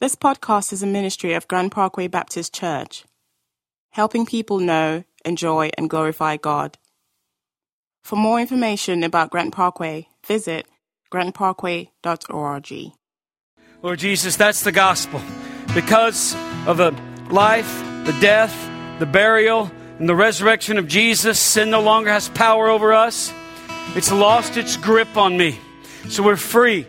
This podcast is a ministry of Grand Parkway Baptist Church, helping people know, enjoy, and glorify God. For more information about Grand Parkway, visit grandparkway.org. Lord Jesus, that's the gospel. Because of the life, the death, the burial, and the resurrection of Jesus, sin no longer has power over us. It's lost its grip on me. So we're free.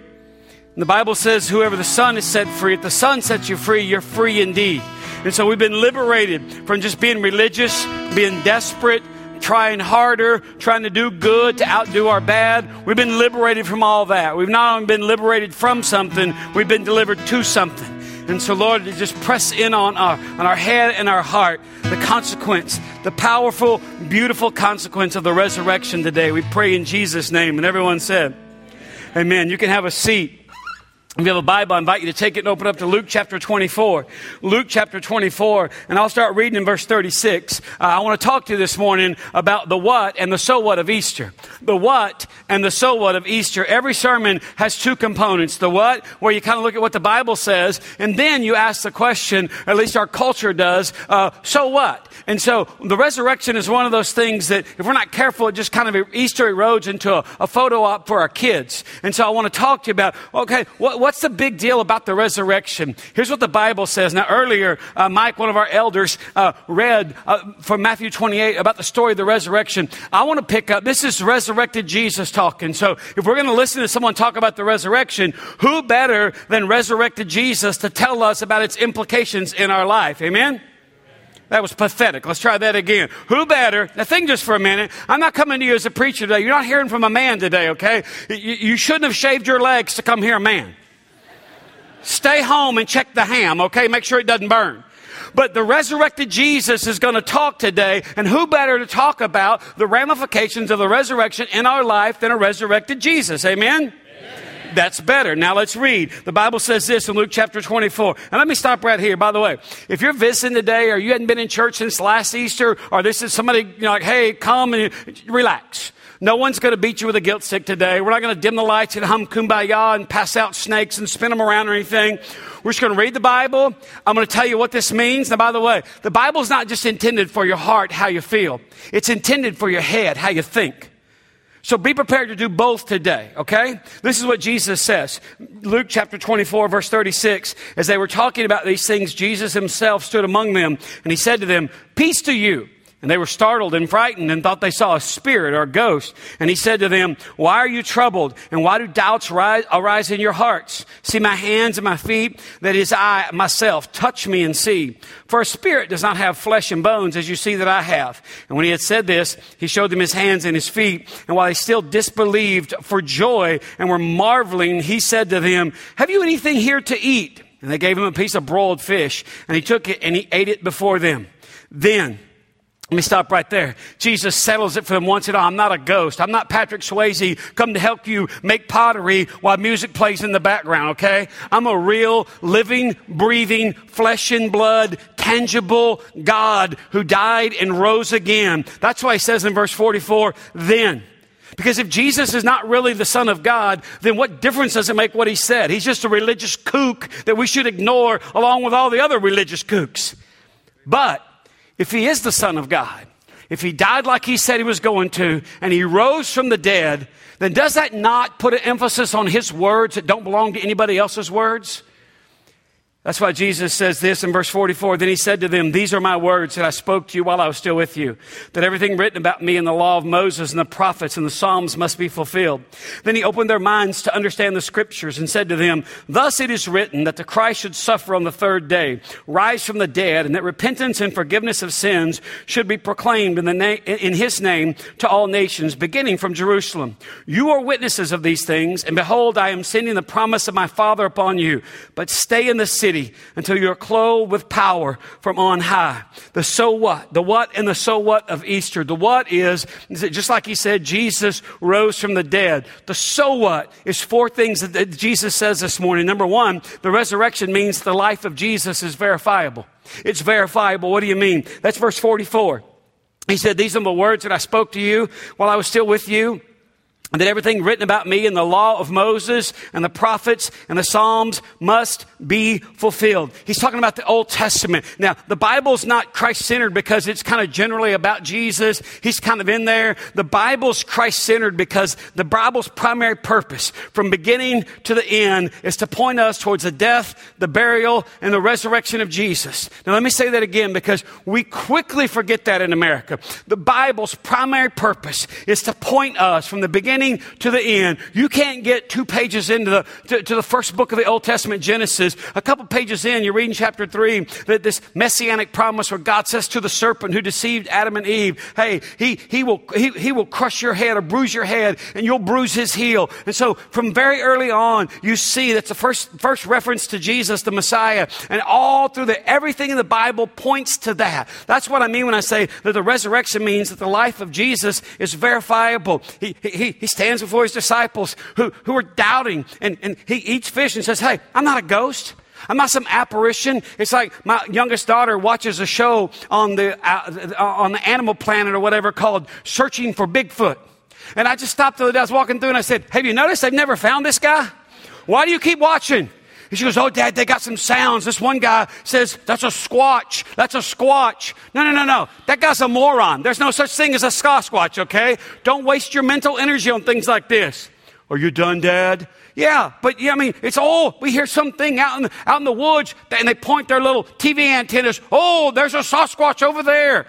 And the Bible says, whoever the Son is set free, if the Son sets you free, you're free indeed. And so we've been liberated from just being religious, being desperate, trying harder, trying to do good to outdo our bad. We've been liberated from all that. We've not only been liberated from something, we've been delivered to something. And so, Lord, just press in on our, on our head and our heart the consequence, the powerful, beautiful consequence of the resurrection today. We pray in Jesus' name. And everyone said, Amen. You can have a seat. If you have a Bible, I invite you to take it and open up to Luke chapter 24. Luke chapter 24, and I'll start reading in verse 36. Uh, I want to talk to you this morning about the what and the so what of Easter. The what and the so what of Easter. Every sermon has two components. The what, where you kind of look at what the Bible says, and then you ask the question, at least our culture does, uh, so what? And so the resurrection is one of those things that if we're not careful, it just kind of Easter erodes into a, a photo op for our kids. And so I want to talk to you about, okay, what, what's the big deal about the resurrection? Here's what the Bible says. Now, earlier, uh, Mike, one of our elders, uh, read uh, from Matthew 28 about the story of the resurrection. I want to pick up, this is resurrected Jesus talking. So if we're going to listen to someone talk about the resurrection, who better than resurrected Jesus to tell us about its implications in our life? Amen? That was pathetic. Let's try that again. Who better? Now think just for a minute. I'm not coming to you as a preacher today. You're not hearing from a man today, okay? You, you shouldn't have shaved your legs to come hear a man. Stay home and check the ham, okay? Make sure it doesn't burn. But the resurrected Jesus is going to talk today, and who better to talk about the ramifications of the resurrection in our life than a resurrected Jesus? Amen? that's better. Now let's read. The Bible says this in Luke chapter 24. And let me stop right here. By the way, if you're visiting today or you hadn't been in church since last Easter or this is somebody, you know, like, hey, come and relax. No one's going to beat you with a guilt stick today. We're not going to dim the lights and hum kumbaya and pass out snakes and spin them around or anything. We're just going to read the Bible. I'm going to tell you what this means. Now, by the way, the Bible's not just intended for your heart, how you feel. It's intended for your head, how you think. So be prepared to do both today, okay? This is what Jesus says. Luke chapter 24, verse 36. As they were talking about these things, Jesus himself stood among them and he said to them, Peace to you. And they were startled and frightened and thought they saw a spirit or a ghost. And he said to them, Why are you troubled? And why do doubts rise, arise in your hearts? See my hands and my feet, that is I myself. Touch me and see. For a spirit does not have flesh and bones, as you see that I have. And when he had said this, he showed them his hands and his feet. And while they still disbelieved for joy and were marveling, he said to them, Have you anything here to eat? And they gave him a piece of broiled fish. And he took it and he ate it before them. Then, let me stop right there. Jesus settles it for them once and all. I'm not a ghost. I'm not Patrick Swayze come to help you make pottery while music plays in the background, okay? I'm a real, living, breathing, flesh and blood, tangible God who died and rose again. That's why he says in verse 44, then. Because if Jesus is not really the Son of God, then what difference does it make what he said? He's just a religious kook that we should ignore along with all the other religious kooks. But if he is the Son of God, if he died like he said he was going to, and he rose from the dead, then does that not put an emphasis on his words that don't belong to anybody else's words? That's why Jesus says this in verse 44. Then he said to them, These are my words that I spoke to you while I was still with you, that everything written about me in the law of Moses and the prophets and the Psalms must be fulfilled. Then he opened their minds to understand the scriptures and said to them, Thus it is written that the Christ should suffer on the third day, rise from the dead, and that repentance and forgiveness of sins should be proclaimed in, the na- in his name to all nations, beginning from Jerusalem. You are witnesses of these things, and behold, I am sending the promise of my Father upon you, but stay in the city city until you're clothed with power from on high. The so what, the what and the so what of Easter. The what is, is it just like he said, Jesus rose from the dead. The so what is four things that Jesus says this morning. Number one, the resurrection means the life of Jesus is verifiable. It's verifiable. What do you mean? That's verse 44. He said, These are the words that I spoke to you while I was still with you that everything written about me in the law of Moses and the prophets and the Psalms must be fulfilled. He's talking about the Old Testament. Now, the Bible's not Christ centered because it's kind of generally about Jesus. He's kind of in there. The Bible's Christ centered because the Bible's primary purpose from beginning to the end is to point us towards the death, the burial, and the resurrection of Jesus. Now, let me say that again because we quickly forget that in America. The Bible's primary purpose is to point us from the beginning beginning to the end. You can't get two pages into the, to, to the first book of the Old Testament, Genesis. A couple pages in, you're reading chapter three, that this messianic promise where God says to the serpent who deceived Adam and Eve, hey, he, he will, he, he will crush your head or bruise your head and you'll bruise his heel. And so from very early on, you see that's the first, first reference to Jesus, the Messiah. And all through the, everything in the Bible points to that. That's what I mean when I say that the resurrection means that the life of Jesus is verifiable. He, he, he stands before his disciples who, who are doubting, and, and he eats fish and says, Hey, I'm not a ghost. I'm not some apparition. It's like my youngest daughter watches a show on the, uh, on the Animal Planet or whatever called Searching for Bigfoot. And I just stopped the other day. I was walking through and I said, Have you noticed they've never found this guy? Why do you keep watching? And she goes, Oh, dad, they got some sounds. This one guy says, That's a squatch. That's a squatch. No, no, no, no. That guy's a moron. There's no such thing as a squatch, okay? Don't waste your mental energy on things like this. Are you done, dad? Yeah, but yeah, I mean, it's all, we hear something out in, the, out in the woods and they point their little TV antennas. Oh, there's a Sasquatch over there.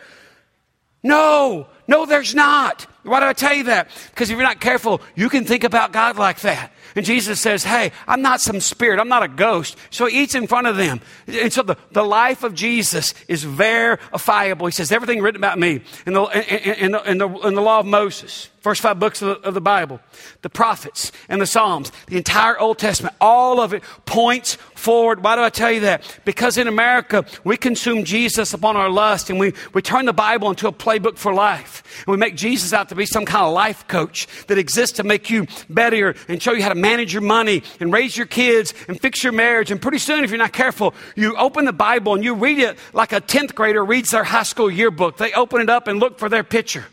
No, no, there's not. Why do I tell you that? Because if you're not careful, you can think about God like that. And Jesus says, Hey, I'm not some spirit. I'm not a ghost. So he eats in front of them. And so the, the life of Jesus is verifiable. He says, Everything written about me in the, in, in in the, in the law of Moses First five books of the, of the, Bible, the prophets and the Psalms, the entire Old Testament, all of it points forward. Why do I tell you that? Because in America, we consume Jesus upon our lust and we, we turn the Bible into a playbook for life. And we make Jesus out to be some kind of life coach that exists to make you better and show you how to manage your money and raise your kids and fix your marriage. And pretty soon, if you're not careful, you open the Bible and you read it like a 10th grader reads their high school yearbook. They open it up and look for their picture.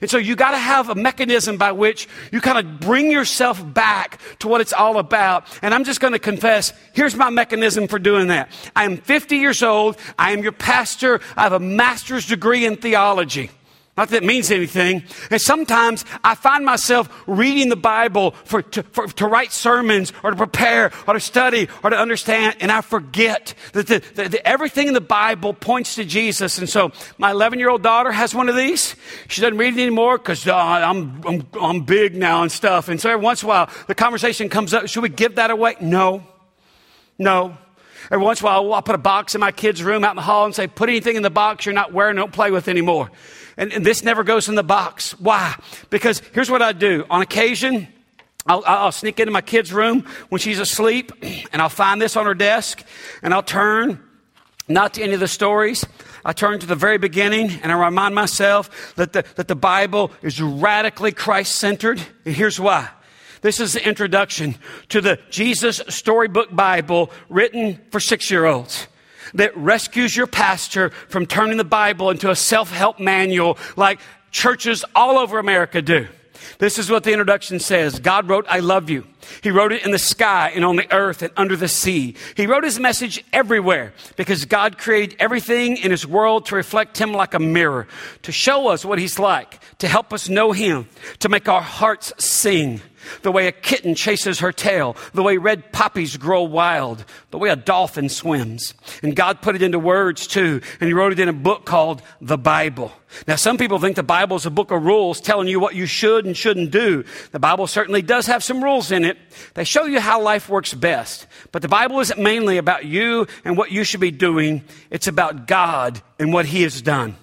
And so you got to have a mechanism by which you kind of bring yourself back to what it's all about. And I'm just going to confess, here's my mechanism for doing that. I am 50 years old. I am your pastor. I have a master's degree in theology. Not that it means anything. And sometimes I find myself reading the Bible for, to, for, to write sermons or to prepare or to study or to understand, and I forget that, the, everything in the Bible points to Jesus. And so my 11 year old daughter has one of these. She doesn't read it anymore because uh, I'm, I'm, I'm big now and stuff. And so every once in a while the conversation comes up should we give that away? No. No. Every once in a while, I'll put a box in my kid's room out in the hall and say, put anything in the box you're not wearing, don't play with anymore. And, and this never goes in the box. Why? Because here's what I do. On occasion, I'll, I'll, sneak into my kid's room when she's asleep and I'll find this on her desk and I'll turn not to any of the stories. I turn to the very beginning and I remind myself that the, that the Bible is radically Christ centered. And here's why. This is the introduction to the Jesus Storybook Bible written for six year olds that rescues your pastor from turning the Bible into a self help manual like churches all over America do. This is what the introduction says God wrote, I love you. He wrote it in the sky and on the earth and under the sea. He wrote his message everywhere because God created everything in his world to reflect him like a mirror, to show us what he's like, to help us know him, to make our hearts sing the way a kitten chases her tail, the way red poppies grow wild, the way a dolphin swims. And God put it into words too, and He wrote it in a book called the Bible. Now, some people think the Bible is a book of rules telling you what you should and shouldn't do. The Bible certainly does have some rules in it. They show you how life works best. But the Bible isn't mainly about you and what you should be doing. It's about God and what He has done.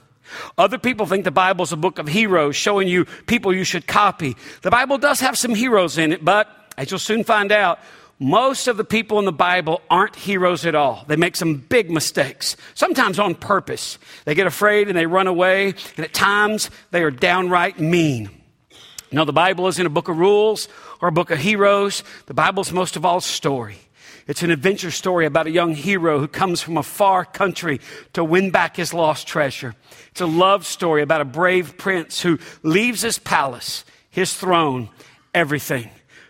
Other people think the Bible is a book of heroes showing you people you should copy. The Bible does have some heroes in it, but as you'll soon find out, most of the people in the Bible aren't heroes at all. They make some big mistakes, sometimes on purpose. They get afraid and they run away, and at times they are downright mean. No, the Bible isn't a book of rules or a book of heroes. The Bible's most of all story. It's an adventure story about a young hero who comes from a far country to win back his lost treasure. It's a love story about a brave prince who leaves his palace, his throne, everything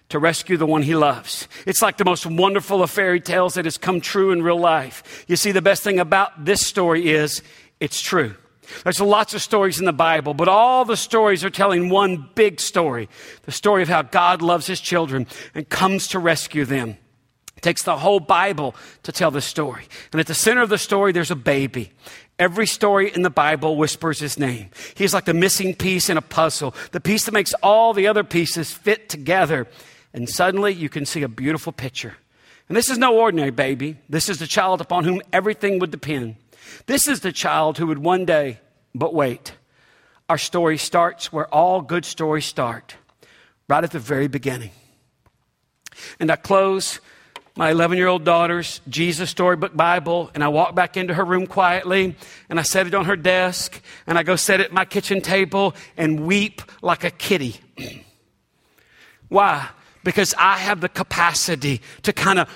to rescue the one he loves. It's like the most wonderful of fairy tales that has come true in real life. You see, the best thing about this story is it's true. There's lots of stories in the Bible, but all the stories are telling one big story the story of how God loves his children and comes to rescue them. It takes the whole Bible to tell the story. And at the center of the story, there's a baby. Every story in the Bible whispers his name. He's like the missing piece in a puzzle, the piece that makes all the other pieces fit together. And suddenly you can see a beautiful picture. And this is no ordinary baby. This is the child upon whom everything would depend. This is the child who would one day, but wait. Our story starts where all good stories start, right at the very beginning. And I close my 11 year old daughter's Jesus Storybook Bible, and I walk back into her room quietly, and I set it on her desk, and I go set it at my kitchen table and weep like a kitty. Why? Because I have the capacity to kind of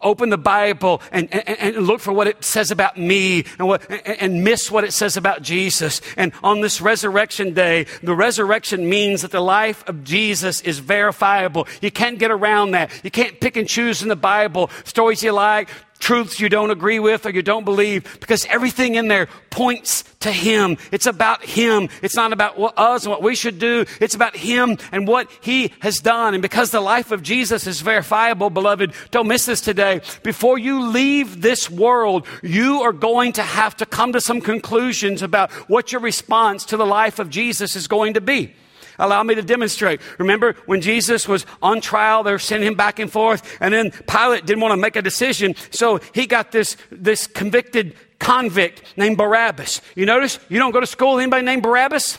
open the Bible and, and, and, look for what it says about me and, what, and miss what it says about Jesus. And on this resurrection day, the resurrection means that the life of Jesus is verifiable. You can't get around that. You can't pick and choose in the Bible stories you like, truths you don't agree with or you don't believe because everything in there points to Him. It's about Him. It's not about us and what we should do. It's about Him and what He has done. And because the life of Jesus is verifiable, beloved, don't miss this today. Before you leave this world, you are going to have to come to some conclusions about what your response to the life of Jesus is going to be. Allow me to demonstrate. Remember when Jesus was on trial, they were sending him back and forth, and then Pilate didn't want to make a decision, so he got this, this convicted convict named Barabbas. You notice you don't go to school with anybody named Barabbas?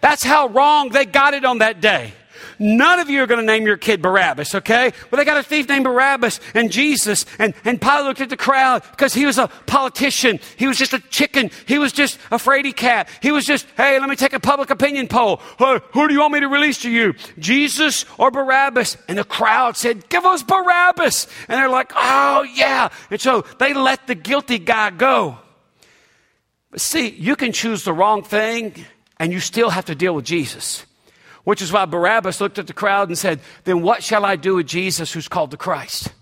That's how wrong they got it on that day. None of you are going to name your kid Barabbas, okay? Well, they got a thief named Barabbas and Jesus. And, and Pilate looked at the crowd because he was a politician. He was just a chicken. He was just a fraidy cat. He was just, hey, let me take a public opinion poll. Hey, who do you want me to release to you? Jesus or Barabbas? And the crowd said, give us Barabbas. And they're like, oh, yeah. And so they let the guilty guy go. But see, you can choose the wrong thing and you still have to deal with Jesus. Which is why Barabbas looked at the crowd and said, Then what shall I do with Jesus who's called the Christ?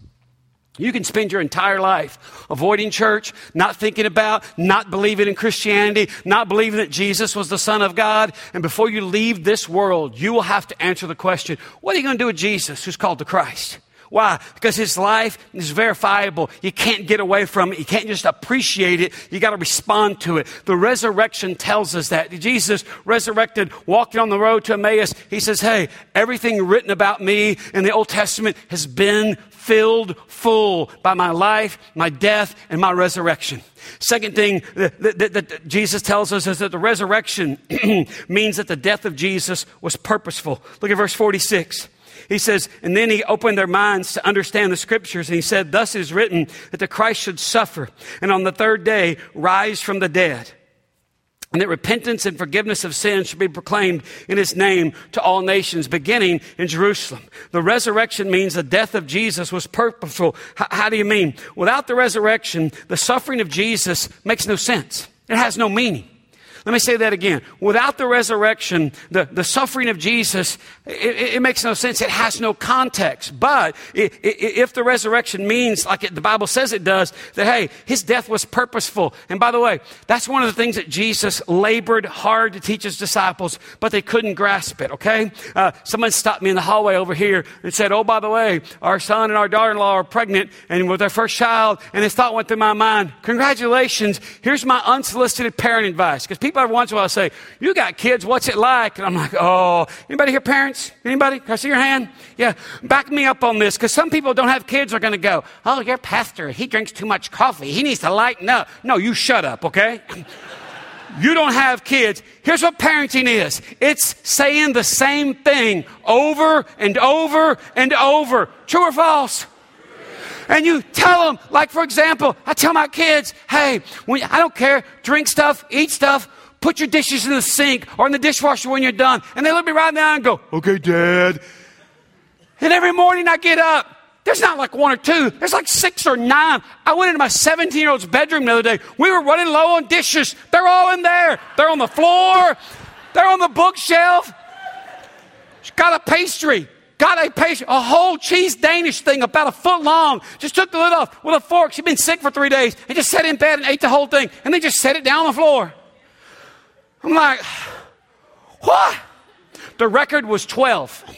You can spend your entire life avoiding church, not thinking about, not believing in Christianity, not believing that Jesus was the Son of God. And before you leave this world, you will have to answer the question what are you going to do with Jesus who's called the Christ? Why? Because his life is verifiable. You can't get away from it. You can't just appreciate it. You got to respond to it. The resurrection tells us that. Jesus resurrected, walking on the road to Emmaus. He says, Hey, everything written about me in the Old Testament has been filled full by my life, my death, and my resurrection. Second thing that, that, that, Jesus tells us is that the resurrection means that the death of Jesus was purposeful. Look at verse 46. He says, and then he opened their minds to understand the scriptures. And he said, Thus is written that the Christ should suffer and on the third day rise from the dead. And that repentance and forgiveness of sins should be proclaimed in his name to all nations, beginning in Jerusalem. The resurrection means the death of Jesus was purposeful. H- how do you mean? Without the resurrection, the suffering of Jesus makes no sense. It has no meaning. Let me say that again. Without the resurrection, the, the suffering of Jesus, it, it makes no sense. It has no context. But if the resurrection means, like it, the Bible says it does, that hey, his death was purposeful. And by the way, that's one of the things that Jesus labored hard to teach his disciples, but they couldn't grasp it, okay? Uh, someone stopped me in the hallway over here and said, oh, by the way, our son and our daughter-in-law are pregnant and with their first child. And this thought went through my mind, congratulations. Here's my unsolicited parent advice. Because people every once in a while say, You got kids, what's it like? And I'm like, Oh, anybody here parents? Anybody? Can I see your hand? Yeah. Back me up on this because some people don't have kids are going to go, Oh, your pastor, he drinks too much coffee. He needs to lighten up. No, you shut up, okay? you don't have kids. Here's what parenting is it's saying the same thing over and over and over. True or false? And you tell them, like for example, I tell my kids, hey, when, I don't care, drink stuff, eat stuff, Put your dishes in the sink or in the dishwasher when you're done. And they look me right now and go, okay, dad. And every morning I get up. There's not like one or two. There's like six or nine. I went into my 17 year old's bedroom the other day. We were running low on dishes. They're all in there. They're on the floor. They're on the bookshelf. She's got a pastry. Got a pastry, a whole cheese Danish thing about a foot long. Just took the lid off with a fork. She'd been sick for three days and just sat in bed and ate the whole thing. And they just set it down on the floor. I'm like, what? The record was 12.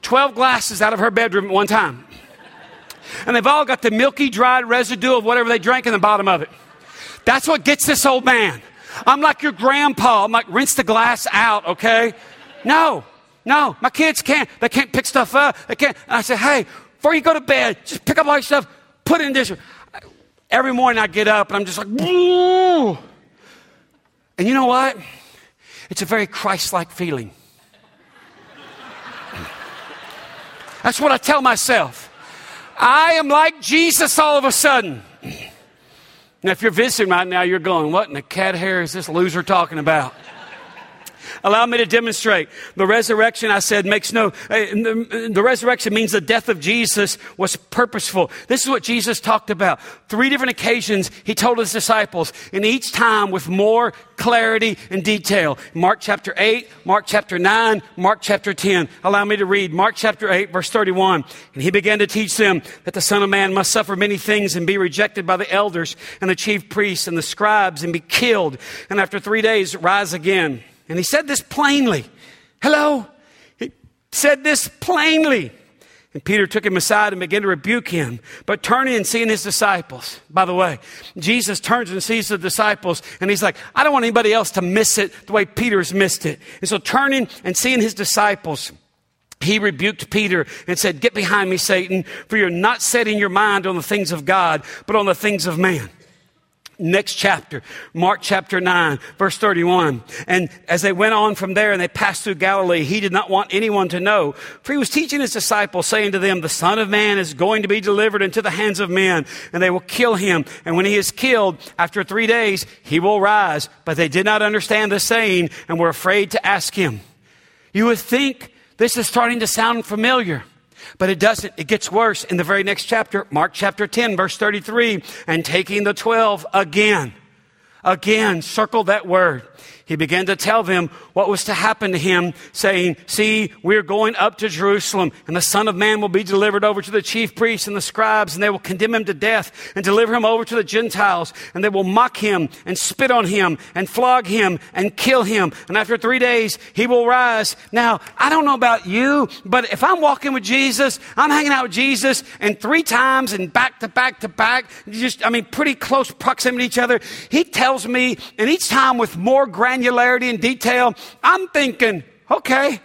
12 glasses out of her bedroom at one time. And they've all got the milky, dried residue of whatever they drank in the bottom of it. That's what gets this old man. I'm like your grandpa. I'm like, rinse the glass out, okay? No, no, my kids can't. They can't pick stuff up. They can't. And I said, hey, before you go to bed, just pick up all your stuff, put it in this. Every morning I get up and I'm just like, and you know what? It's a very Christ like feeling. That's what I tell myself. I am like Jesus all of a sudden. Now, if you're visiting right now, you're going, What in the cat hair is this loser talking about? Allow me to demonstrate. The resurrection, I said, makes no, eh, the, the resurrection means the death of Jesus was purposeful. This is what Jesus talked about. Three different occasions he told his disciples, and each time with more clarity and detail. Mark chapter 8, Mark chapter 9, Mark chapter 10. Allow me to read Mark chapter 8, verse 31. And he began to teach them that the Son of Man must suffer many things and be rejected by the elders and the chief priests and the scribes and be killed, and after three days rise again. And he said this plainly. Hello? He said this plainly. And Peter took him aside and began to rebuke him. But turning and seeing his disciples, by the way, Jesus turns and sees the disciples and he's like, I don't want anybody else to miss it the way Peter's missed it. And so turning and seeing his disciples, he rebuked Peter and said, Get behind me, Satan, for you're not setting your mind on the things of God, but on the things of man. Next chapter, Mark chapter 9, verse 31. And as they went on from there and they passed through Galilee, he did not want anyone to know, for he was teaching his disciples, saying to them, The Son of Man is going to be delivered into the hands of men, and they will kill him. And when he is killed, after three days, he will rise. But they did not understand the saying and were afraid to ask him. You would think this is starting to sound familiar. But it doesn't. It gets worse in the very next chapter, Mark chapter 10, verse 33. And taking the 12 again, again, circle that word he began to tell them what was to happen to him, saying, See, we're going up to Jerusalem, and the Son of Man will be delivered over to the chief priests and the scribes, and they will condemn him to death and deliver him over to the Gentiles, and they will mock him and spit on him and flog him and kill him. And after three days, he will rise. Now, I don't know about you, but if I'm walking with Jesus, I'm hanging out with Jesus, and three times and back to back to back, just, I mean, pretty close proximity to each other, he tells me, and each time with more grand granularity and detail. I'm thinking, okay,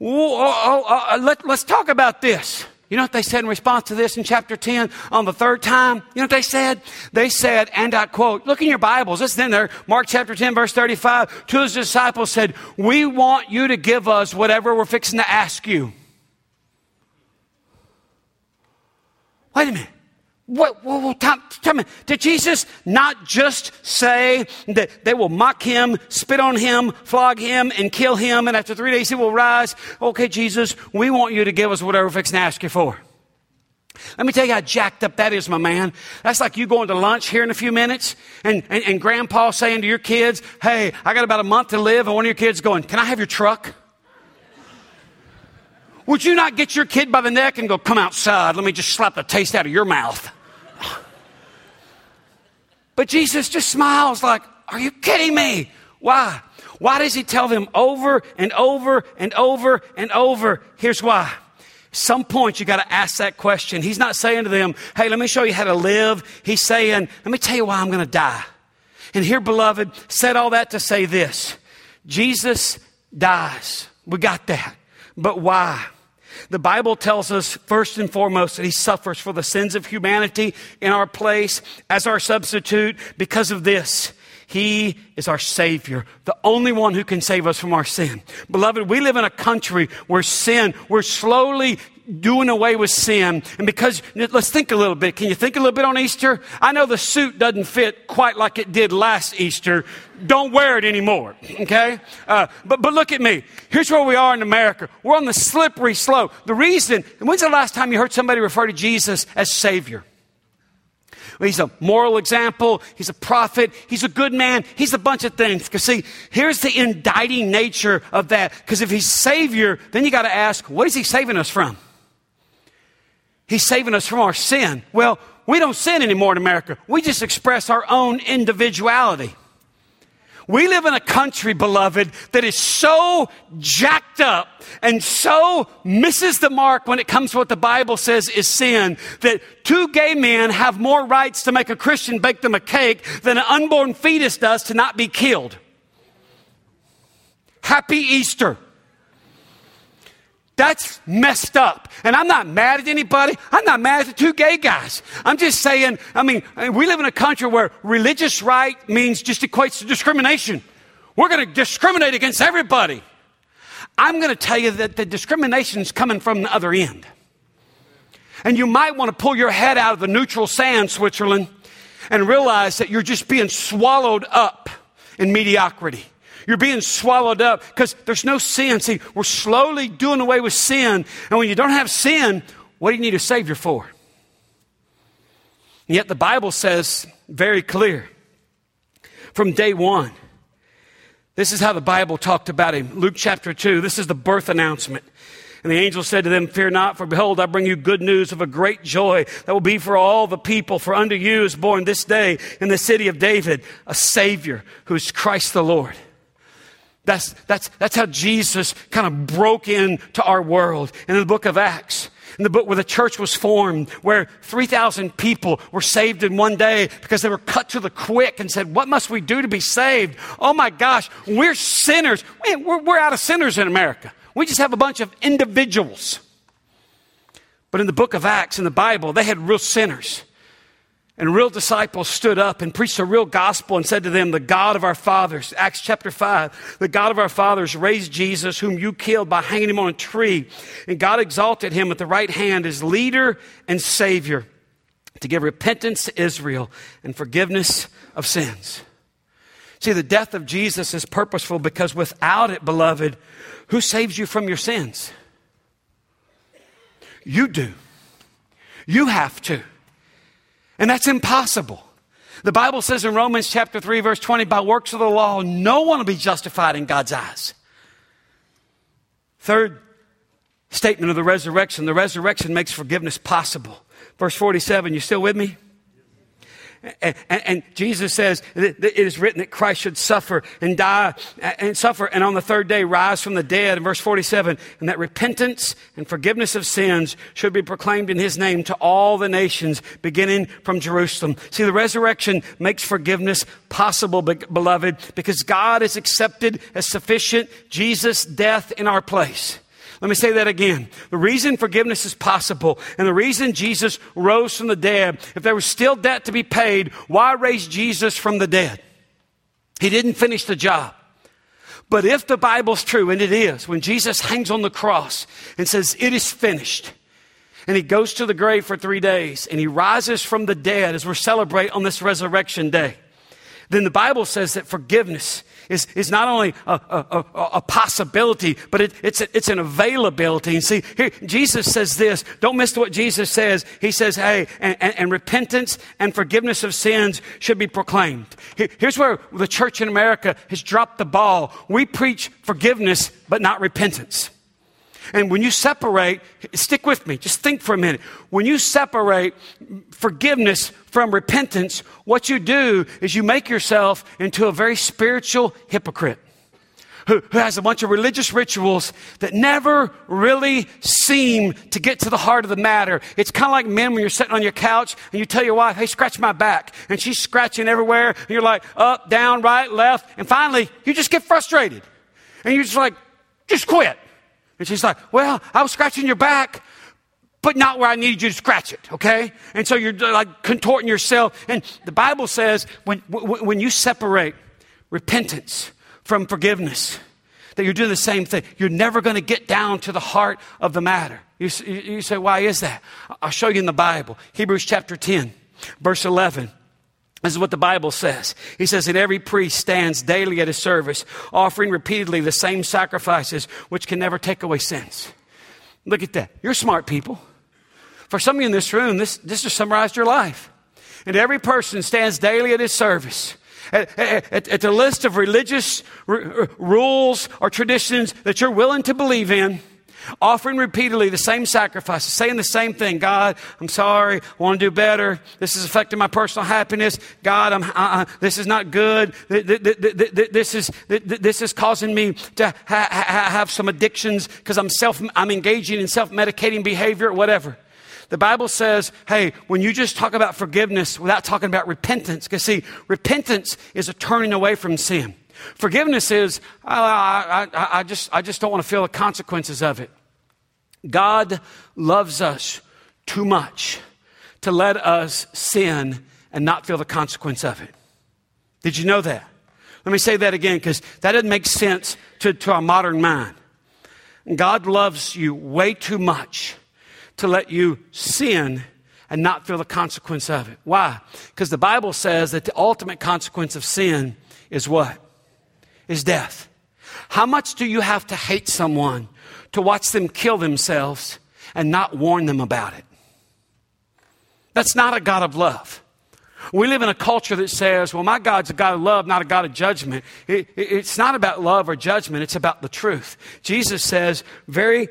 oh, oh, let, let's talk about this. You know what they said in response to this in chapter 10 on the third time? You know what they said? They said, and I quote, look in your Bibles, is in there, Mark chapter 10, verse 35. Two of his disciples said, We want you to give us whatever we're fixing to ask you. Wait a minute. What, what, what, tell, tell, me, did Jesus not just say that they will mock him, spit on him, flog him, and kill him, and after three days he will rise? Okay, Jesus, we want you to give us whatever fixing to ask you for. Let me tell you how jacked up that is, my man. That's like you going to lunch here in a few minutes and, and, and grandpa saying to your kids, hey, I got about a month to live, and one of your kids going, can I have your truck? Would you not get your kid by the neck and go, come outside, let me just slap the taste out of your mouth? But Jesus just smiles like, Are you kidding me? Why? Why does he tell them over and over and over and over? Here's why. Some point you got to ask that question. He's not saying to them, Hey, let me show you how to live. He's saying, Let me tell you why I'm going to die. And here, beloved, said all that to say this Jesus dies. We got that. But why? The Bible tells us first and foremost that he suffers for the sins of humanity in our place as our substitute because of this. He is our Savior, the only one who can save us from our sin. Beloved, we live in a country where sin, we're slowly doing away with sin. And because, let's think a little bit. Can you think a little bit on Easter? I know the suit doesn't fit quite like it did last Easter. Don't wear it anymore. Okay? Uh, but, but look at me. Here's where we are in America. We're on the slippery slope. The reason, when's the last time you heard somebody refer to Jesus as Savior? He's a moral example. He's a prophet. He's a good man. He's a bunch of things. Because see, here's the indicting nature of that. Because if he's Savior, then you got to ask, what is he saving us from? He's saving us from our sin. Well, we don't sin anymore in America. We just express our own individuality. We live in a country, beloved, that is so jacked up and so misses the mark when it comes to what the Bible says is sin that two gay men have more rights to make a Christian bake them a cake than an unborn fetus does to not be killed. Happy Easter. That's messed up. And I'm not mad at anybody. I'm not mad at the two gay guys. I'm just saying, I mean, we live in a country where religious right means just equates to discrimination. We're going to discriminate against everybody. I'm going to tell you that the discrimination is coming from the other end. And you might want to pull your head out of the neutral sand, Switzerland, and realize that you're just being swallowed up in mediocrity. You're being swallowed up because there's no sin. See, we're slowly doing away with sin. And when you don't have sin, what do you need a Savior for? And yet the Bible says very clear from day one. This is how the Bible talked about him. Luke chapter 2. This is the birth announcement. And the angel said to them, Fear not, for behold, I bring you good news of a great joy that will be for all the people. For unto you is born this day in the city of David a Savior who is Christ the Lord. That's, that's, that's how Jesus kind of broke into our world in the book of Acts. In the book where the church was formed, where 3,000 people were saved in one day because they were cut to the quick and said, What must we do to be saved? Oh my gosh, we're sinners. We're, we're out of sinners in America. We just have a bunch of individuals. But in the book of Acts, in the Bible, they had real sinners. And real disciples stood up and preached a real gospel and said to them, The God of our fathers, Acts chapter 5, the God of our fathers raised Jesus, whom you killed by hanging him on a tree. And God exalted him at the right hand as leader and savior to give repentance to Israel and forgiveness of sins. See, the death of Jesus is purposeful because without it, beloved, who saves you from your sins? You do. You have to. And that's impossible. The Bible says in Romans chapter 3 verse 20, by works of the law, no one will be justified in God's eyes. Third statement of the resurrection, the resurrection makes forgiveness possible. Verse 47, you still with me? And, and, Jesus says it is written that Christ should suffer and die and suffer and on the third day rise from the dead in verse 47 and that repentance and forgiveness of sins should be proclaimed in his name to all the nations beginning from Jerusalem. See, the resurrection makes forgiveness possible, beloved, because God has accepted as sufficient Jesus' death in our place. Let me say that again. The reason forgiveness is possible and the reason Jesus rose from the dead, if there was still debt to be paid, why raise Jesus from the dead? He didn't finish the job. But if the Bible's true, and it is, when Jesus hangs on the cross and says, It is finished, and he goes to the grave for three days, and he rises from the dead as we're celebrating on this resurrection day, then the Bible says that forgiveness is, is not only a, a, a, a possibility, but it, it's, it's an availability. And see, here, Jesus says this. Don't miss what Jesus says. He says, hey, and, and, and repentance and forgiveness of sins should be proclaimed. Here, here's where the church in America has dropped the ball. We preach forgiveness, but not repentance. And when you separate, stick with me, just think for a minute. When you separate forgiveness from repentance, what you do is you make yourself into a very spiritual hypocrite. Who, who has a bunch of religious rituals that never really seem to get to the heart of the matter. It's kind of like men when you're sitting on your couch and you tell your wife, hey, scratch my back. And she's scratching everywhere. And you're like, up, down, right, left. And finally, you just get frustrated. And you're just like, just quit. And she's like, Well, I was scratching your back, but not where I needed you to scratch it, okay? And so you're uh, like contorting yourself. And the Bible says when, when you separate repentance from forgiveness, that you're doing the same thing. You're never going to get down to the heart of the matter. You, you say, Why is that? I'll show you in the Bible. Hebrews chapter 10, verse 11. This is what the Bible says. He says that every priest stands daily at his service, offering repeatedly the same sacrifices which can never take away sins. Look at that. You're smart people. For some of you in this room, this, this just summarized your life. and every person stands daily at his service. At, at, at the list of religious r- rules or traditions that you're willing to believe in, offering repeatedly the same sacrifices, saying the same thing. God, I'm sorry. I want to do better. This is affecting my personal happiness. God, I'm, uh, uh this is not good. This is, this is causing me to ha- ha- have some addictions because I'm self, I'm engaging in self-medicating behavior, whatever. The Bible says, hey, when you just talk about forgiveness without talking about repentance, because see, repentance is a turning away from sin. Forgiveness is, I, I, I, just, I just don't want to feel the consequences of it. God loves us too much to let us sin and not feel the consequence of it. Did you know that? Let me say that again because that doesn't make sense to, to our modern mind. God loves you way too much to let you sin and not feel the consequence of it. Why? Because the Bible says that the ultimate consequence of sin is what? Is death. How much do you have to hate someone to watch them kill themselves and not warn them about it. That's not a God of love. We live in a culture that says, well, my God's a God of love, not a God of judgment. It, it, it's not about love or judgment, it's about the truth. Jesus says very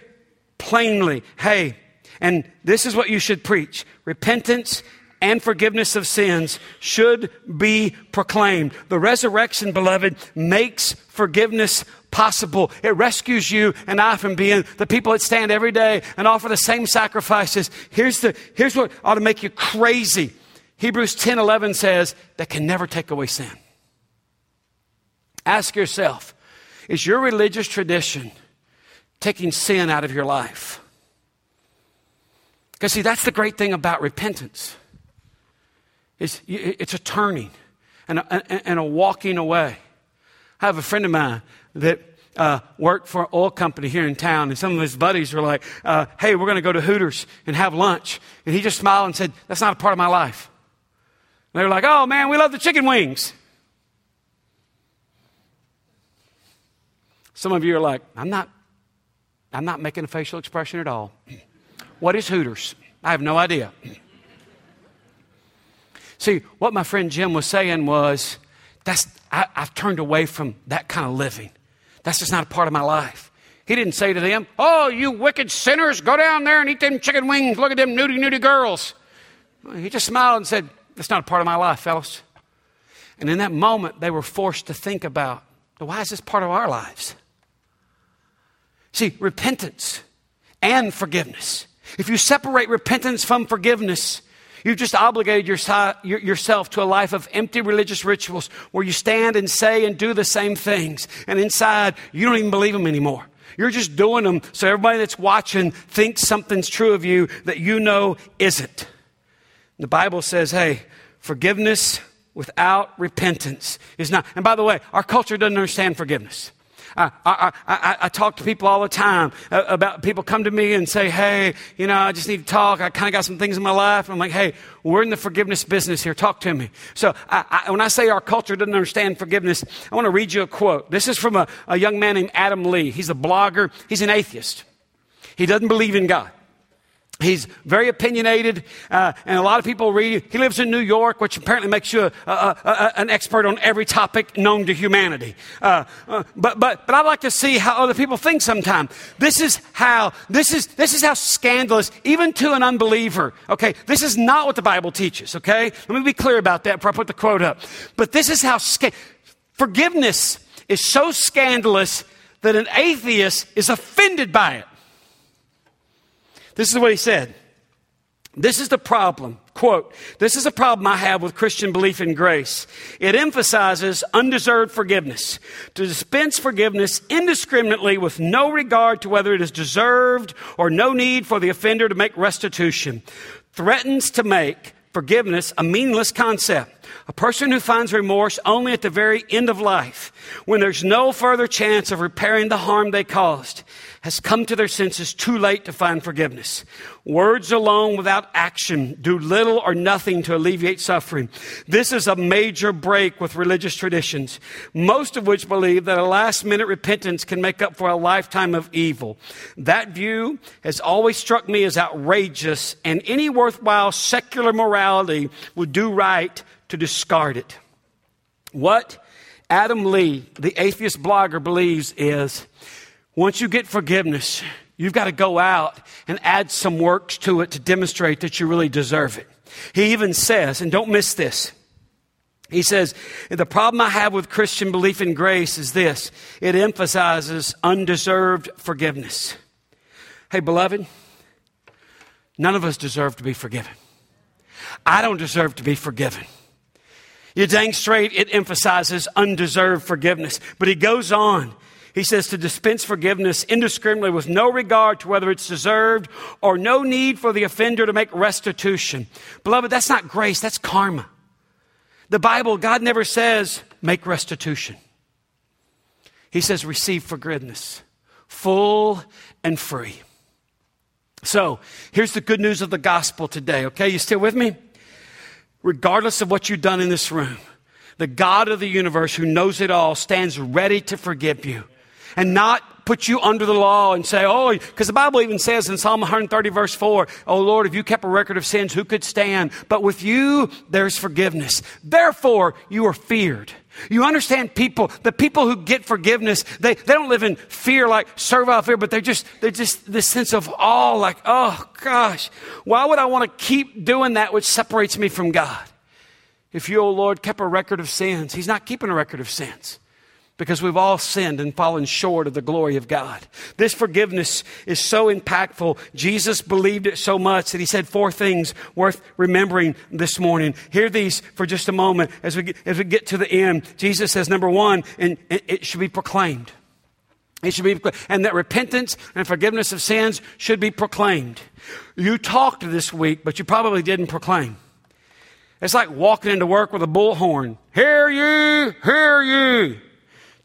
plainly, hey, and this is what you should preach repentance and forgiveness of sins should be proclaimed. The resurrection, beloved, makes forgiveness possible. It rescues you and I from being the people that stand every day and offer the same sacrifices. Here's, the, here's what ought to make you crazy. Hebrews 10 11 says, that can never take away sin. Ask yourself, is your religious tradition taking sin out of your life? Because, see, that's the great thing about repentance. It's, it's a turning and a, and a walking away. I have a friend of mine that uh, worked for an oil company here in town, and some of his buddies were like, uh, "Hey, we're going to go to Hooters and have lunch," and he just smiled and said, "That's not a part of my life." And they were like, "Oh man, we love the chicken wings." Some of you are like, "I'm not, I'm not making a facial expression at all." what is Hooters? I have no idea. See, what my friend Jim was saying was, that's, I, I've turned away from that kind of living. That's just not a part of my life. He didn't say to them, Oh, you wicked sinners, go down there and eat them chicken wings. Look at them nudie nudie girls. He just smiled and said, That's not a part of my life, fellas. And in that moment, they were forced to think about, why is this part of our lives? See, repentance and forgiveness. If you separate repentance from forgiveness, You've just obligated yourself to a life of empty religious rituals where you stand and say and do the same things. And inside, you don't even believe them anymore. You're just doing them so everybody that's watching thinks something's true of you that you know isn't. The Bible says, hey, forgiveness without repentance is not. And by the way, our culture doesn't understand forgiveness. I, I, I, I, talk to people all the time uh, about people come to me and say, hey, you know, I just need to talk. I kind of got some things in my life. I'm like, hey, we're in the forgiveness business here. Talk to me. So when I say our culture doesn't understand forgiveness, I want to read you a quote. This is from a, a young man named Adam Lee. He's a blogger. He's an atheist. He doesn't believe in God. He's very opinionated, uh, and a lot of people read. He lives in New York, which apparently makes you a, a, a, an expert on every topic known to humanity. Uh, uh, but but but I like to see how other people think. Sometimes this is how this is this is how scandalous, even to an unbeliever. Okay, this is not what the Bible teaches. Okay, let me be clear about that before I put the quote up. But this is how sca- forgiveness is so scandalous that an atheist is offended by it. This is what he said. This is the problem. Quote, this is a problem I have with Christian belief in grace. It emphasizes undeserved forgiveness. To dispense forgiveness indiscriminately with no regard to whether it is deserved or no need for the offender to make restitution threatens to make forgiveness a meaningless concept. A person who finds remorse only at the very end of life, when there's no further chance of repairing the harm they caused, has come to their senses too late to find forgiveness. Words alone without action do little or nothing to alleviate suffering. This is a major break with religious traditions, most of which believe that a last minute repentance can make up for a lifetime of evil. That view has always struck me as outrageous, and any worthwhile secular morality would do right to discard it. What Adam Lee, the atheist blogger, believes is once you get forgiveness, you've got to go out and add some works to it to demonstrate that you really deserve it. He even says, and don't miss this, he says, the problem I have with Christian belief in grace is this it emphasizes undeserved forgiveness. Hey, beloved, none of us deserve to be forgiven. I don't deserve to be forgiven. You're dang straight, it emphasizes undeserved forgiveness. But he goes on he says to dispense forgiveness indiscriminately with no regard to whether it's deserved or no need for the offender to make restitution. Beloved, that's not grace, that's karma. The Bible, God never says make restitution. He says receive forgiveness, full and free. So, here's the good news of the gospel today, okay? You still with me? Regardless of what you've done in this room, the God of the universe who knows it all stands ready to forgive you and not put you under the law and say, oh, because the Bible even says in Psalm 130, verse 4, oh Lord, if you kept a record of sins, who could stand? But with you, there's forgiveness. Therefore, you are feared. You understand people, the people who get forgiveness, they, they don't live in fear like servile fear, but they're just, they're just this sense of awe, like, oh gosh, why would I want to keep doing that which separates me from God? If you, O oh Lord, kept a record of sins, He's not keeping a record of sins because we've all sinned and fallen short of the glory of God. This forgiveness is so impactful. Jesus believed it so much that he said four things worth remembering this morning. Hear these for just a moment as we get, as we get to the end. Jesus says, number one, and it should be proclaimed. It should be, and that repentance and forgiveness of sins should be proclaimed. You talked this week, but you probably didn't proclaim. It's like walking into work with a bullhorn. Hear you, hear you.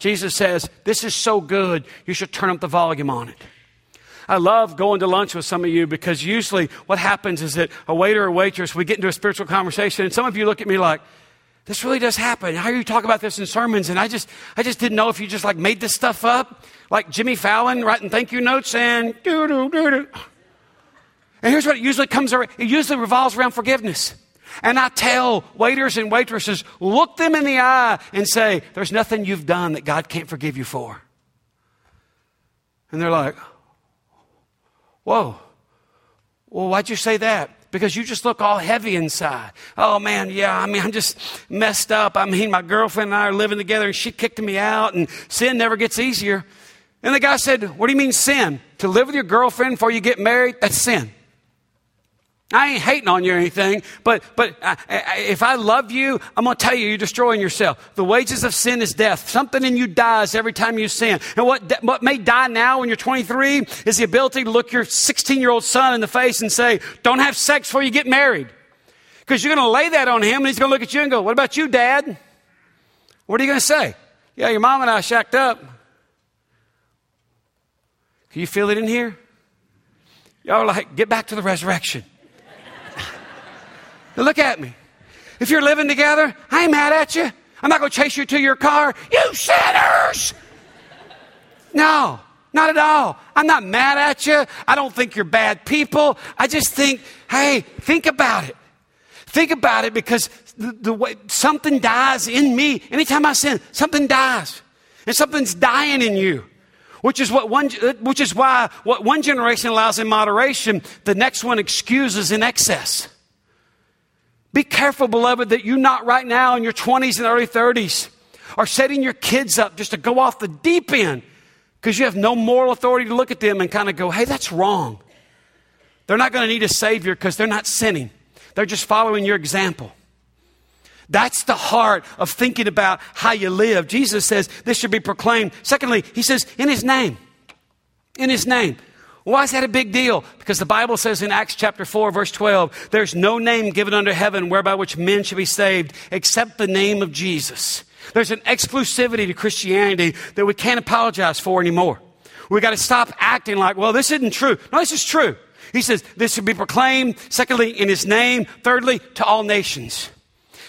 Jesus says, This is so good, you should turn up the volume on it. I love going to lunch with some of you because usually what happens is that a waiter or waitress, we get into a spiritual conversation, and some of you look at me like, this really does happen. How you talk about this in sermons? And I just, I just didn't know if you just like made this stuff up, like Jimmy Fallon writing thank you notes and doo doo doo doo. And here's what it usually comes around. It usually revolves around forgiveness. And I tell waiters and waitresses, look them in the eye and say, There's nothing you've done that God can't forgive you for. And they're like, Whoa. Well, why'd you say that? Because you just look all heavy inside. Oh man, yeah, I mean, I'm just messed up. I mean, my girlfriend and I are living together and she kicked me out and sin never gets easier. And the guy said, What do you mean sin? To live with your girlfriend before you get married? That's sin. I ain't hating on you or anything, but, but I, I, if I love you, I'm going to tell you, you're destroying yourself. The wages of sin is death. Something in you dies every time you sin. And what, what may die now when you're 23 is the ability to look your 16 year old son in the face and say, don't have sex before you get married. Because you're going to lay that on him and he's going to look at you and go, what about you, dad? What are you going to say? Yeah, your mom and I shacked up. Can you feel it in here? Y'all are like, get back to the resurrection. Now look at me. If you're living together, I ain't mad at you. I'm not going to chase you to your car. You sinners! No, not at all. I'm not mad at you. I don't think you're bad people. I just think, hey, think about it. Think about it because the, the way something dies in me. Anytime I sin, something dies. And something's dying in you. Which is what one, which is why what one generation allows in moderation, the next one excuses in excess. Be careful, beloved, that you not right now in your 20s and early 30s are setting your kids up just to go off the deep end because you have no moral authority to look at them and kind of go, hey, that's wrong. They're not going to need a Savior because they're not sinning, they're just following your example. That's the heart of thinking about how you live. Jesus says this should be proclaimed. Secondly, he says, in his name. In his name. Why is that a big deal? Because the Bible says in Acts chapter 4, verse 12, there's no name given under heaven whereby which men should be saved except the name of Jesus. There's an exclusivity to Christianity that we can't apologize for anymore. We got to stop acting like, well, this isn't true. No, this is true. He says this should be proclaimed, secondly, in his name, thirdly, to all nations.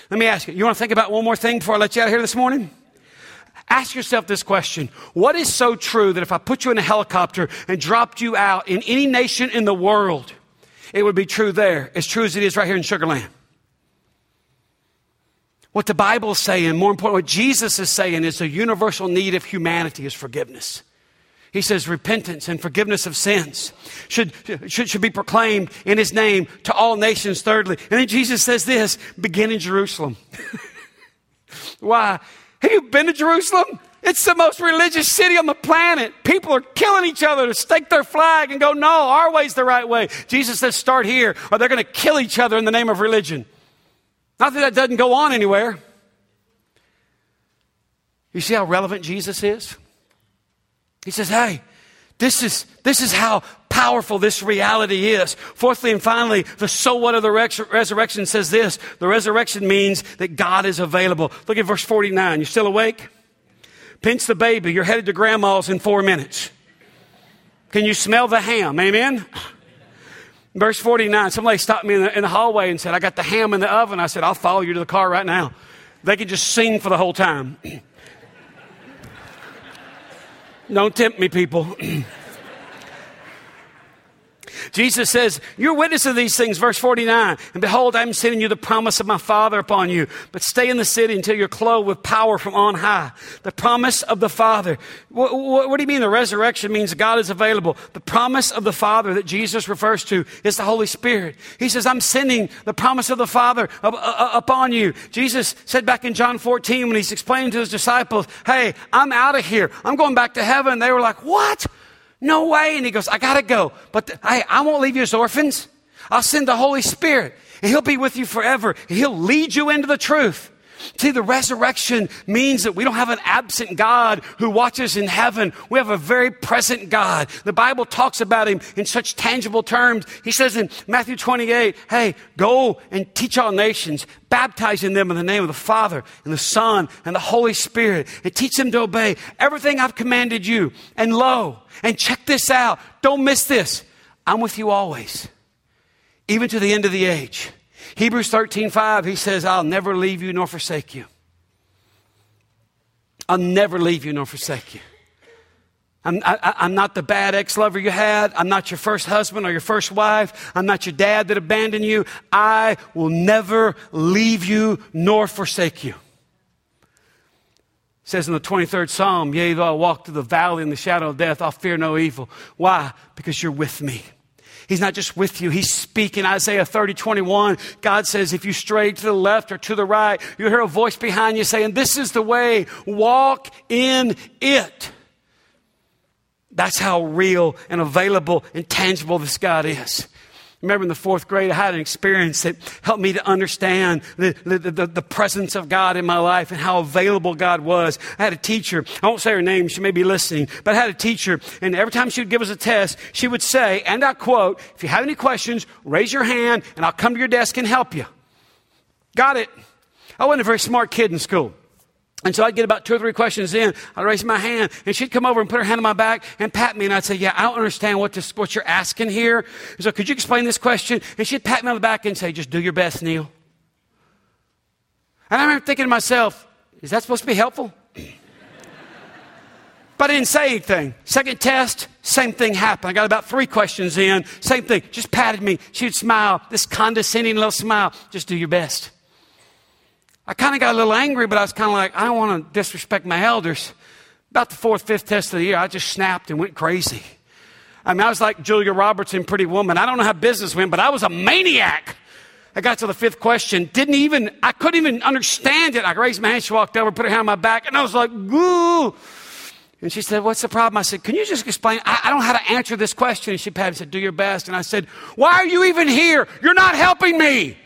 Let me ask you, you want to think about one more thing before I let you out of here this morning? Ask yourself this question What is so true that if I put you in a helicopter and dropped you out in any nation in the world, it would be true there, as true as it is right here in Sugar Land? What the Bible is saying, more important, what Jesus is saying, is the universal need of humanity is forgiveness. He says repentance and forgiveness of sins should, should, should be proclaimed in his name to all nations, thirdly. And then Jesus says this begin in Jerusalem. Why? Have you been to Jerusalem? It's the most religious city on the planet. People are killing each other to stake their flag and go, no, our way's the right way. Jesus says, start here, or they're going to kill each other in the name of religion. Not that that doesn't go on anywhere. You see how relevant Jesus is? He says, hey, this is, this is how powerful this reality is. Fourthly and finally, the so what of the resurrection says this. The resurrection means that God is available. Look at verse 49. You still awake? Pinch the baby. You're headed to grandma's in four minutes. Can you smell the ham? Amen? Verse 49, somebody stopped me in the, in the, hallway and said, I got the ham in the oven. I said, I'll follow you to the car right now. They could just sing for the whole time. Don't tempt me, people. Jesus says, You're witness of these things, verse 49. And behold, I'm sending you the promise of my Father upon you. But stay in the city until you're clothed with power from on high. The promise of the Father. What, what, what do you mean the resurrection means God is available? The promise of the Father that Jesus refers to is the Holy Spirit. He says, I'm sending the promise of the Father uh, uh, upon you. Jesus said back in John 14 when he's explaining to his disciples, Hey, I'm out of here. I'm going back to heaven. They were like, What? No way. And he goes, I got to go. But the, I, I won't leave you as orphans. I'll send the Holy Spirit he'll be with you forever. He'll lead you into the truth. See, the resurrection means that we don't have an absent God who watches in heaven. We have a very present God. The Bible talks about him in such tangible terms. He says in Matthew 28, hey, go and teach all nations, baptizing them in the name of the Father and the Son and the Holy Spirit, and teach them to obey everything I've commanded you. And lo, and check this out. Don't miss this. I'm with you always, even to the end of the age. Hebrews 13, 5, he says, I'll never leave you nor forsake you. I'll never leave you nor forsake you. I'm, I, am not the bad ex lover you had. I'm not your first husband or your first wife. I'm not your dad that abandoned you. I will never leave you nor forsake you says in the 23rd Psalm, Yea, though I walk through the valley in the shadow of death, I'll fear no evil. Why? Because you're with me. He's not just with you, He's speaking. Isaiah 30, 21, God says, if you stray to the left or to the right, you hear a voice behind you saying, This is the way, walk in it. That's how real and available and tangible this God is remember in the fourth grade, I had an experience that helped me to understand the, the, the, the, presence of God in my life and how available God was. I had a teacher, I won't say her name, she may be listening, but I had a teacher, and every time she would give us a test, she would say, and I quote, if you have any questions, raise your hand and I'll come to your desk and help you. Got it. I wasn't a very smart kid in school. And so I'd get about two or three questions in. I'd raise my hand, and she'd come over and put her hand on my back and pat me. And I'd say, "Yeah, I don't understand what this, what you're asking here. So could you explain this question?" And she'd pat me on the back and say, "Just do your best, Neil." And I remember thinking to myself, "Is that supposed to be helpful?" but I didn't say anything. Second test, same thing happened. I got about three questions in, same thing. Just patted me. She'd smile, this condescending little smile. Just do your best. I kind of got a little angry, but I was kind of like, I don't want to disrespect my elders. About the fourth, fifth test of the year, I just snapped and went crazy. I mean, I was like Julia Roberts in Pretty Woman. I don't know how business went, but I was a maniac. I got to the fifth question, didn't even, I couldn't even understand it. I raised my hand, she walked over, put her hand on my back, and I was like, "Ooh!" And she said, What's the problem? I said, Can you just explain? I, I don't know how to answer this question. And she patted and said, Do your best. And I said, Why are you even here? You're not helping me.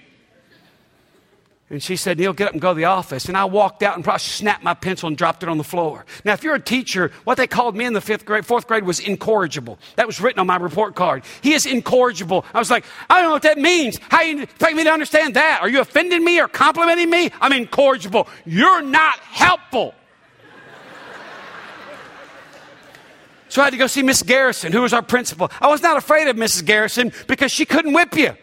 And she said, Neil, get up and go to the office. And I walked out and probably snapped my pencil and dropped it on the floor. Now, if you're a teacher, what they called me in the fifth grade, fourth grade was incorrigible. That was written on my report card. He is incorrigible. I was like, I don't know what that means. How you expect me to understand that? Are you offending me or complimenting me? I'm incorrigible. You're not helpful. so I had to go see Miss Garrison, who was our principal. I was not afraid of Mrs. Garrison because she couldn't whip you.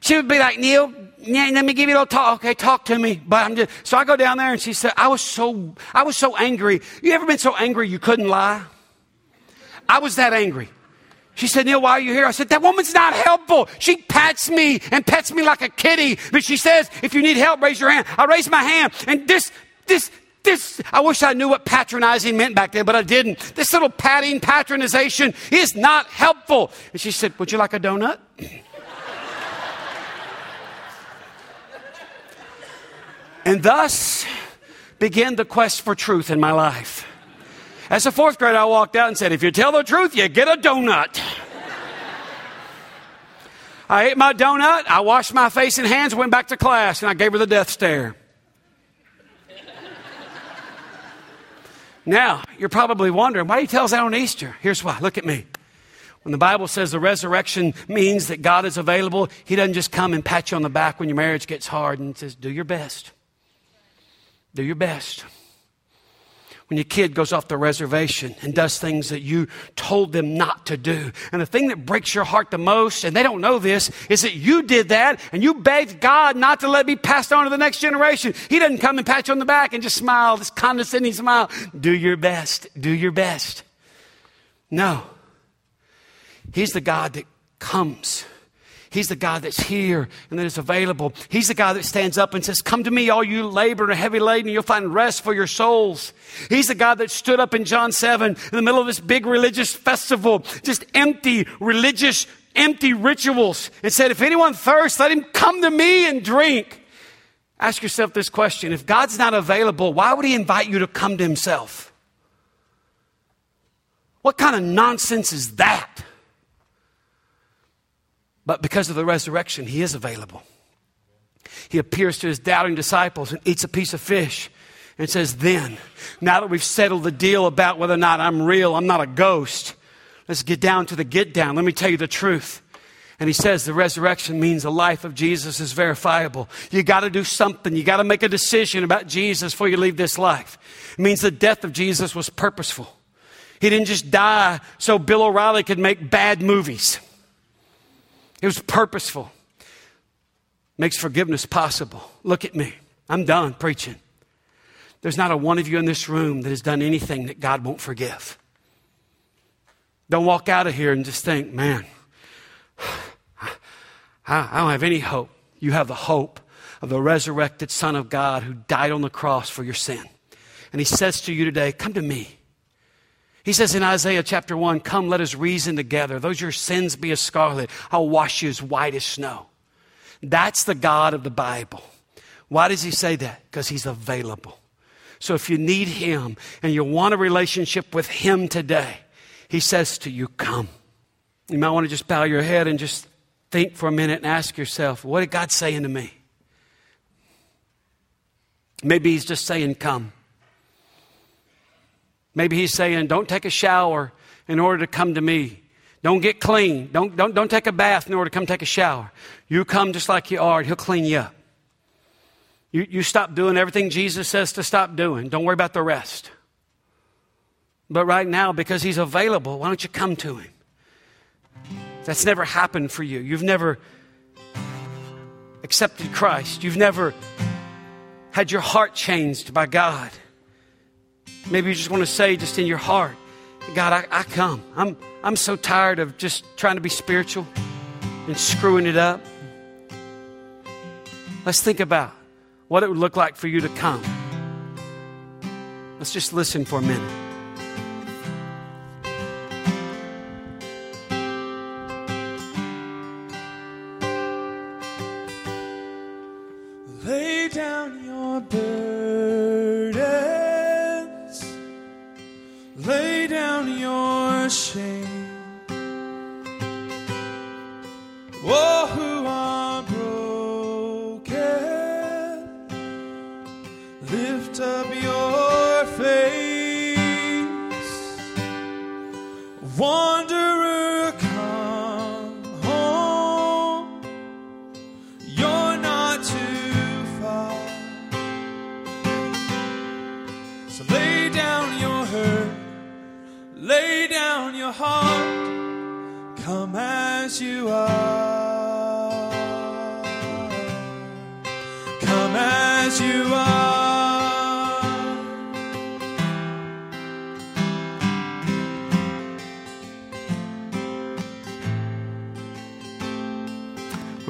She would be like, Neil, yeah, let me give you a little talk. Okay, talk to me. But I'm just, so I go down there and she said, I was so, I was so angry. You ever been so angry you couldn't lie? I was that angry. She said, Neil, why are you here? I said, that woman's not helpful. She pats me and pets me like a kitty. But she says, if you need help, raise your hand. I raised my hand and this, this, this, I wish I knew what patronizing meant back then, but I didn't. This little patting, patronization is not helpful. And she said, would you like a donut? And thus began the quest for truth in my life. As a fourth grader, I walked out and said, If you tell the truth, you get a donut. I ate my donut, I washed my face and hands, went back to class, and I gave her the death stare. now, you're probably wondering, why do you tell us that on Easter? Here's why. Look at me. When the Bible says the resurrection means that God is available, He doesn't just come and pat you on the back when your marriage gets hard and says, Do your best. Do your best. When your kid goes off the reservation and does things that you told them not to do. And the thing that breaks your heart the most, and they don't know this, is that you did that and you begged God not to let me pass on to the next generation. He doesn't come and pat you on the back and just smile, this condescending smile. Do your best. Do your best. No. He's the God that comes He's the God that's here and that is available. He's the God that stands up and says, Come to me, all you labor and heavy laden, you'll find rest for your souls. He's the God that stood up in John 7 in the middle of this big religious festival, just empty religious, empty rituals, and said, If anyone thirsts, let him come to me and drink. Ask yourself this question If God's not available, why would he invite you to come to himself? What kind of nonsense is that? But because of the resurrection, he is available. He appears to his doubting disciples and eats a piece of fish and says, Then, now that we've settled the deal about whether or not I'm real, I'm not a ghost, let's get down to the get down. Let me tell you the truth. And he says the resurrection means the life of Jesus is verifiable. You got to do something. You got to make a decision about Jesus before you leave this life. It means the death of Jesus was purposeful. He didn't just die so Bill O'Reilly could make bad movies. It was purposeful. Makes forgiveness possible. Look at me. I'm done preaching. There's not a one of you in this room that has done anything that God won't forgive. Don't walk out of here and just think, man, I don't have any hope. You have the hope of the resurrected Son of God who died on the cross for your sin. And He says to you today, Come to me. He says in Isaiah chapter 1, Come, let us reason together. Those your sins be as scarlet, I'll wash you as white as snow. That's the God of the Bible. Why does he say that? Because he's available. So if you need him and you want a relationship with him today, he says to you, Come. You might want to just bow your head and just think for a minute and ask yourself, What did God saying to me? Maybe he's just saying, Come. Maybe he's saying, don't take a shower in order to come to me. Don't get clean. Don't, don't, don't take a bath in order to come take a shower. You come just like you are, and he'll clean you up. You, you stop doing everything Jesus says to stop doing. Don't worry about the rest. But right now, because he's available, why don't you come to him? That's never happened for you. You've never accepted Christ. You've never had your heart changed by God. Maybe you just want to say, just in your heart, God, I, I come. I'm, I'm so tired of just trying to be spiritual and screwing it up. Let's think about what it would look like for you to come. Let's just listen for a minute. Lay down your burden.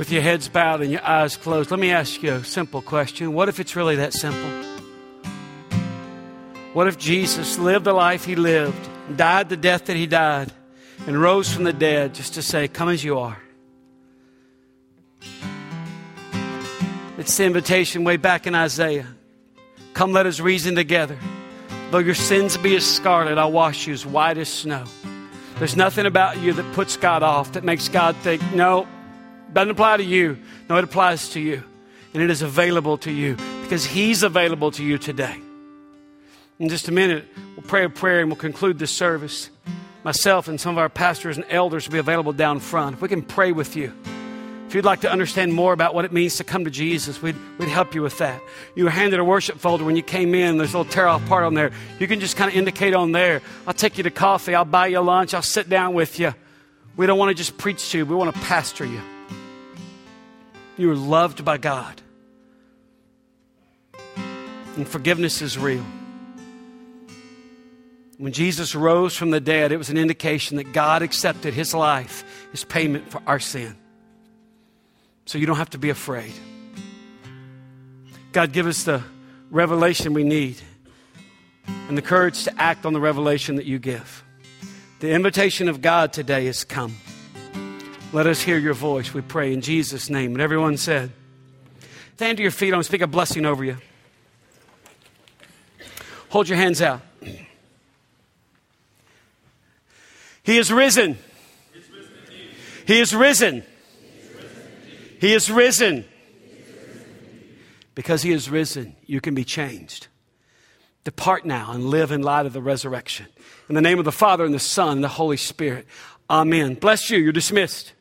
With your heads bowed and your eyes closed, let me ask you a simple question. What if it's really that simple? What if Jesus lived the life he lived, died the death that he died, and rose from the dead just to say, Come as you are? It's the invitation way back in Isaiah. Come, let us reason together. Though your sins be as scarlet, I'll wash you as white as snow. There's nothing about you that puts God off, that makes God think, no, doesn't apply to you. No, it applies to you. And it is available to you because He's available to you today. In just a minute, we'll pray a prayer and we'll conclude this service. Myself and some of our pastors and elders will be available down front. We can pray with you. If you'd like to understand more about what it means to come to Jesus, we'd, we'd help you with that. You were handed a worship folder when you came in. There's a little tear off part on there. You can just kind of indicate on there. I'll take you to coffee. I'll buy you lunch. I'll sit down with you. We don't want to just preach to you, we want to pastor you. You are loved by God. And forgiveness is real. When Jesus rose from the dead, it was an indication that God accepted his life, his payment for our sin. So you don't have to be afraid. God, give us the revelation we need and the courage to act on the revelation that you give. The invitation of God today is come. Let us hear your voice, we pray in Jesus' name. And everyone said, Stand to your feet. I'm going to speak a blessing over you. Hold your hands out. He is risen. He is risen. He is risen. Because he is risen, you can be changed. Depart now and live in light of the resurrection. In the name of the Father, and the Son, and the Holy Spirit. Amen. Bless you. You're dismissed.